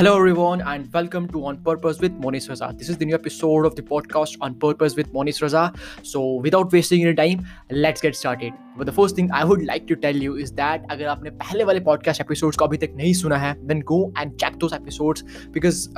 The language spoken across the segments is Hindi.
Hello, everyone, and welcome to On Purpose with Monis Raza. This is the new episode of the podcast On Purpose with Monis Raza. So, without wasting any time, let's get started. But the first thing I would like to tell you is that अगर आपने पहले वाले पॉडकास्ट एपिसोड्स को अभी तक नहीं सुना है then go and check those episodes because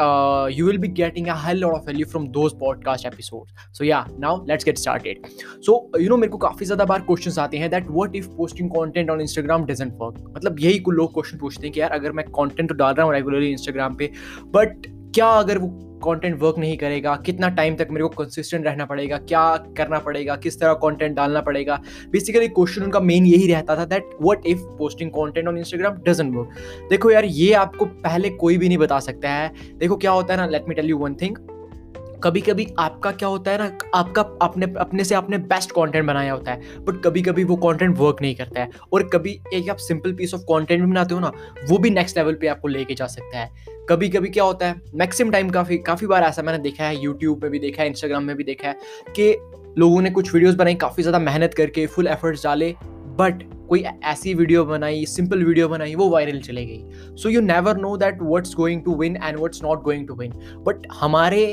you will be getting a hell lot of value from those podcast episode so yeah now let's get started so you know मेरे को काफ़ी ज़्यादा बार क्वेश्चन आते हैं that what if posting content on Instagram doesn't work मतलब यही कुछ लोग क्वेश्चन पूछते हैं कि यार अगर मैं कॉन्टेंट तो डाल रहा हूँ रेगुलरली इंस्टाग्राम पे बट क्या अगर वो कंटेंट वर्क नहीं करेगा, कितना टाइम तक मेरे को कंसिस्टेंट रहना पड़ेगा, क्या करना पड़ेगा, किस तरह कंटेंट डालना पड़ेगा। बेसिकली क्वेश्चन उनका मेन यही रहता था that what if posting content on Instagram doesn't work देखो यार, ये आपको पहले कोई भी नहीं बता सकता है। देखो क्या होता है ना let me tell you one thing कभी कभी आपका क्या होता है ना, आपका अपने अपने से आपने बेस्ट कंटेंट बनाया होता है बट कभी कभी वो कंटेंट वर्क नहीं करता है। और कभी एक आप सिंपल पीस ऑफ़ कंटेंट भी बनाते हो ना, वो भी नेक्स्ट लेवल पे आपको लेके जा सकता है। कभी कभी क्या होता है मैक्सिमम टाइम काफ़ी काफ़ी बार ऐसा मैंने देखा है यूट्यूब में भी देखा है इंस्टाग्राम में भी देखा है, कि लोगों ने कुछ वीडियोस बनाई, काफ़ी ज़्यादा मेहनत करके फुल एफर्ट्स डाले बट कोई ऐसी वीडियो बनाई सिंपल वीडियो बनाई, वो वायरल चले गई। So you never know that what's going to win and what's not going to win but हमारे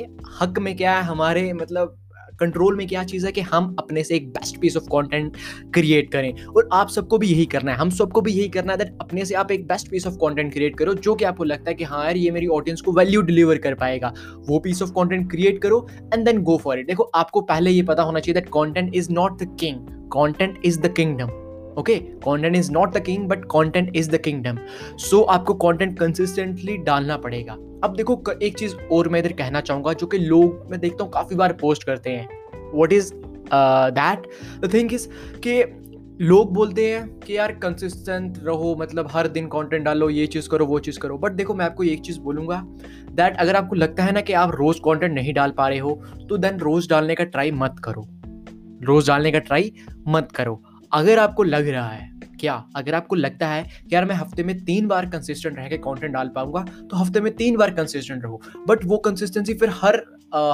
हक में क्या है, हमारे मतलब कंट्रोल में क्या चीज़ है कि हम अपने से एक best piece of content create करें। और आप सबको भी यही करना है। हम सबको भी यही करना है दैट अपने से आप एक best piece of content create करो, जो कि आपको लगता है कि हाँ यार, ये मेरी ऑडियंस को वैल्यू डिलीवर कर पाएगा। वो पीस ऑफ़ कंटेंट क्रिएट करो and then go for it देखो, आपको पहले ये पता होना चाहिए that content is not the king content is the kingdom okay content is not the king but content is the kingdom so आपको कंटेंट कंसिस्टेंटली डालना पड़ेगा। अब देखो एक चीज़ और मैं इधर कहना चाहूँगा, जो कि लोग, मैं देखता हूँ, काफ़ी बार पोस्ट करते हैं। What is that the thing is कि लोग बोलते हैं कि यार कंसिस्टेंट रहो मतलब हर दिन कंटेंट डालो, ये चीज़ करो, वो चीज़ करो। बट देखो, मैं आपको एक चीज़ बोलूँगा दैट अगर आपको लगता है ना कि आप रोज़ कंटेंट नहीं डाल पा रहे हो तो देन रोज़ डालने का ट्राई मत करो। रोज़ डालने का ट्राई मत करो। अगर आपको लग रहा है क्या? अगर आपको लगता है कि यार मैं हफ़्ते में तीन बार कंसिस्टेंट रह के कॉन्टेंट डाल पाऊँगा तो हफ़्ते में तीन बार कंसिस्टेंट रहो। बट वो कंसिस्टेंसी फिर हर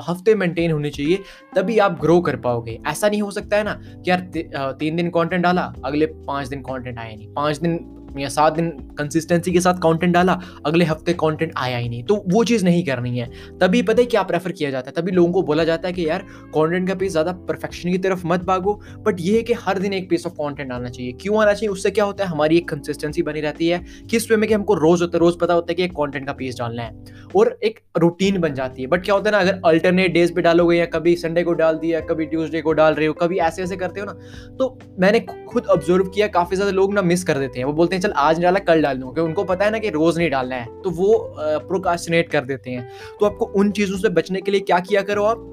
हफ़्ते मेंटेन होनी चाहिए तभी आप ग्रो कर पाओगे। ऐसा नहीं हो सकता है ना कि यार ती, तीन दिन कंटेंट डाला अगले पाँच दिन कंटेंट आया नहीं। पाँच दिन या सात दिन कंसिस्टेंसी के साथ कंटेंट डाला, अगले हफ़्ते कंटेंट आया ही नहीं। तो वो चीज़ नहीं करनी है। तभी पता है क्या प्रेफर किया जाता है? तभी लोगों को बोला जाता है कि यार कंटेंट का पीस ज़्यादा परफेक्शन की तरफ़ मत भागो। बट ये है कि हर दिन एक पीस ऑफ़ कॉन्टेंट आना चाहिए। क्यों आना चाहिए? उससे क्या होता है? हमारी एक कंसिस्टेंसी बनी रहती है किस वे में कि हमको रोज़ होता है, रोज़ पता होता है कि एक कॉन्टेंट का पीस डालना है। और एक रूटीन बन जाती है। बट क्या होता है ना, अगर अल्टरनेट डेज़ पे डालोगे या कभी संडे को डाल दिया, कभी ट्यूसडे को डाल रहे हो, कभी ऐसे ऐसे करते हो ना तो मैंने खुद ऑब्ज़र्व किया, काफ़ी ज़्यादा लोग ना मिस कर देते हैं। वो बोलते हैं चल, आज डाला कल डाल क्योंकि उनको पता है ना कि रोज नहीं डालना है तो वो प्रोकास्टिनेट कर देते हैं। तो आपको उन चीज़ों से बचने के लिए क्या किया करो आप?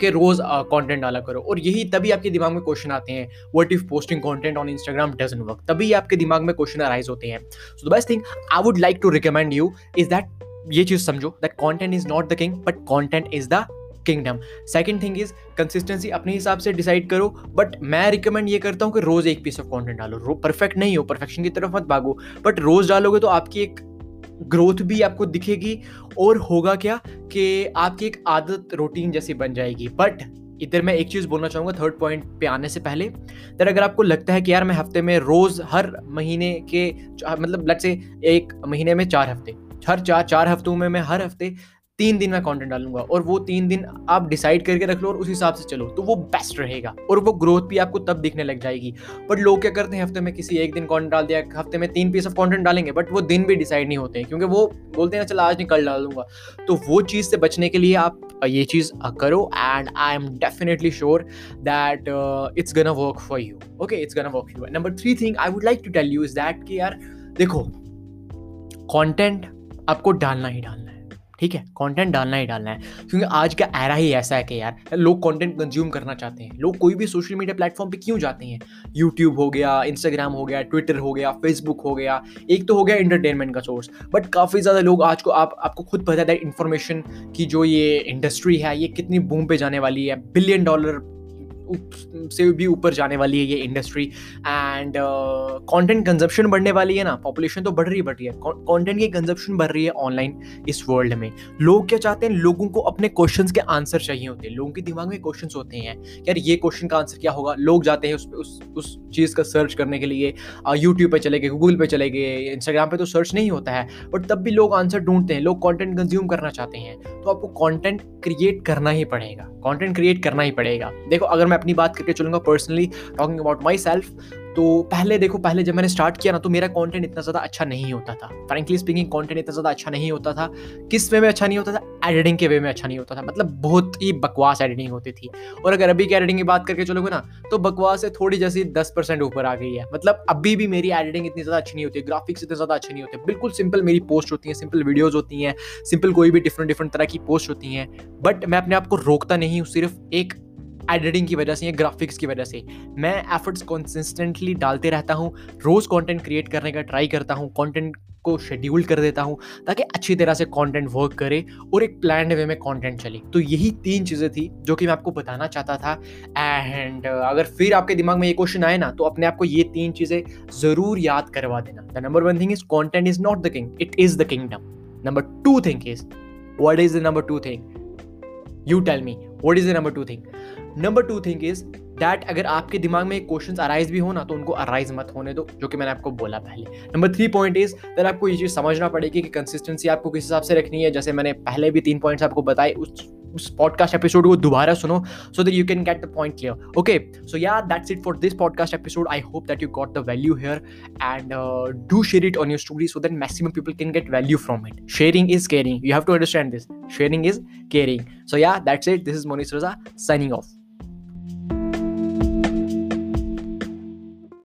कि रोज कंटेंट डाला करो, और यही तभी आपके दिमाग में क्वेश्चन आते हैं। What if posting content on Instagram doesn't work तभी आपके दिमाग में क्वेश्चन अराइज होते हैं। So the best thing I would like to recommend you is that ये चीज़ समझो that content is not the king but content is the kingdom second thing is consistency अपने हिसाब से डिसाइड करो बट मैं रिकमेंड ये करता हूँ कि रोज एक पीस ऑफ़ कॉन्टेंट डालो। रो परफेक्ट नहीं हो परफेक्शन की तरफ़ मत भागो। बट रोज डालोगे तो आपकी एक ग्रोथ भी आपको दिखेगी, और होगा क्या कि आपकी एक आदत रूटीन जैसी बन जाएगी। बट इधर मैं एक चीज़ बोलना चाहूँगा थर्ड पॉइंट पे आने से पहले तर अगर आपको लगता है कि यार मैं हफ़्ते में रोज़ हर महीने के मतलब लेट्स से एक महीने में चार हफ़्ते, हर चार चार हफ्तों में मैं हर हफ़्ते तीन दिन मैं कंटेंट डालूँगा और वो तीन दिन आप डिसाइड करके रख लो और उस हिसाब से चलो तो वो बेस्ट रहेगा और वो ग्रोथ भी आपको तब दिखने लग जाएगी। बट लोग क्या करते हैं, हफ़्ते में किसी एक दिन कंटेंट डाल दिया, हफ़्ते में तीन पीस ऑफ़ कंटेंट डालेंगे बट वो दिन भी डिसाइड नहीं होते क्योंकि वो बोलते हैं, चलो, आज नहीं कल डाल दूँगा तो वो चीज़ से बचने के लिए आप ये चीज़ करो and I am definitely sure that it's gonna work for you okay it's gonna work you number three thing I would like to tell you is that कि यार, देखो कॉन्टेंट आपको डालना ही डालना ठीक है? कंटेंट डालना ही डालना है। क्योंकि आज का एरा ही ऐसा है कि यार, लोग कंटेंट कंज्यूम करना चाहते हैं। लोग कोई भी सोशल मीडिया प्लेटफॉर्म पे क्यों जाते हैं? यूट्यूब हो गया इंस्टाग्राम हो गया ट्विटर हो गया फेसबुक हो गया। एक तो हो गया इंटरटेनमेंट का सोर्स बट काफ़ी ज़्यादा लोग आज को आप, आपको खुद पता है इन्फॉर्मेशन की जो ये इंडस्ट्री है, ये कितनी बूम पे जाने वाली है। बिलियन डॉलर से भी ऊपर जाने वाली है ये इंडस्ट्री एंड कंटेंट कंजप्शन बढ़ने वाली है ना. पॉपुलेशन तो बढ़ रही बढ़ रही है. कंटेंट की कंजप्शन बढ़ रही है ऑनलाइन इस वर्ल्ड में. लोग क्या चाहते हैं? लोगों को अपने क्वेश्चंस के आंसर चाहिए होते हैं. लोगों के दिमाग में क्वेश्चंस होते हैं. यार ये क्वेश्चन का आंसर क्या होगा? लोग जाते हैं उस उस उस चीज़ का सर्च करने के लिए. यूट्यूब पर चले गए गूगल पर चले गए इंस्टाग्राम पर तो सर्च नहीं होता है. बट तब भी लोग आंसर ढूंढते हैं. लोग कॉन्टेंट कंज्यूम करना चाहते हैं. तो आपको कॉन्टेंट क्रिएट करना ही पड़ेगा. कॉन्टेंट क्रिएट करना ही पड़ेगा. देखो, अगर मैं अपनी बात करके चलूँगा personally talking about my self तो पहले देखो, पहले जब मैंने स्टार्ट किया ना तो मेरा कंटेंट इतना ज़्यादा अच्छा नहीं होता था। फ्रेंकली स्पीकिंग कंटेंट इतना ज़्यादा अच्छा नहीं होता था। किस वे में अच्छा नहीं होता था? एडिटिंग के वे में अच्छा नहीं होता था। मतलब बहुत ही बकवास एडिटिंग होती थी। और अगर अभी की एडिटिंग की बात करके चलोगे ना तो बकवास से थोड़ी जैसी दस परसेंट ऊपर आ गई है। मतलब अभी भी मेरी एडिटिंग इतनी ज़्यादा अच्छी नहीं होती ग्राफिक्स इतने ज़्यादा अच्छे नहीं होते। बिल्कुल सिंपल मेरी पोस्ट होती है सिंपल वीडियोज़ होती हैं सिंपल कोई भी डिफरेंट डिफरेंट तरह की पोस्ट होती हैं। बट मैं अपने आप को रोकता नहीं हूँ, सिर्फ़ एक एडिटिंग की वजह से या ग्राफिक्स की वजह से, मैं एफर्ट्स कंसिस्टेंटली डालते रहता हूँ, रोज़ कंटेंट क्रिएट करने का ट्राई करता हूँ कंटेंट को शेड्यूल कर देता हूँ, ताकि अच्छी तरह से कंटेंट वर्क करे और एक प्लान वे में कंटेंट चले। तो यही तीन चीज़ें थी जो कि मैं आपको बताना चाहता था। एंड अगर फिर आपके दिमाग में ये क्वेश्चन आए ना तो अपने आप को ये तीन चीज़ें ज़रूर याद करवा देना। The number one thing is content is not the king it is the kingdom number two thing is what is the number two thing you tell me what is the number two thing number two thing is that अगर आपके दिमाग में क्वेश्चन अराइज भी हो ना तो उनको अराइज मत होने दो, जो कि मैंने आपको बोला पहले। Number three point is that आपको ये चीज़ समझना पड़ेगी कि कंसिस्टेंसी आपको किस हिसाब से रखनी है। जैसे मैंने पहले भी तीन पॉइंट्स आपको बताए, उस उस पॉडकास्ट एपिसोड को दोबारा सुनो so that you can get the point clear okay so yeah that's it for this podcast episode I hope that you got the value here and do share it on your story so that maximum people can get value from it sharing is caring you have to understand this sharing is caring so yeah that's it this is Monis Raza signing off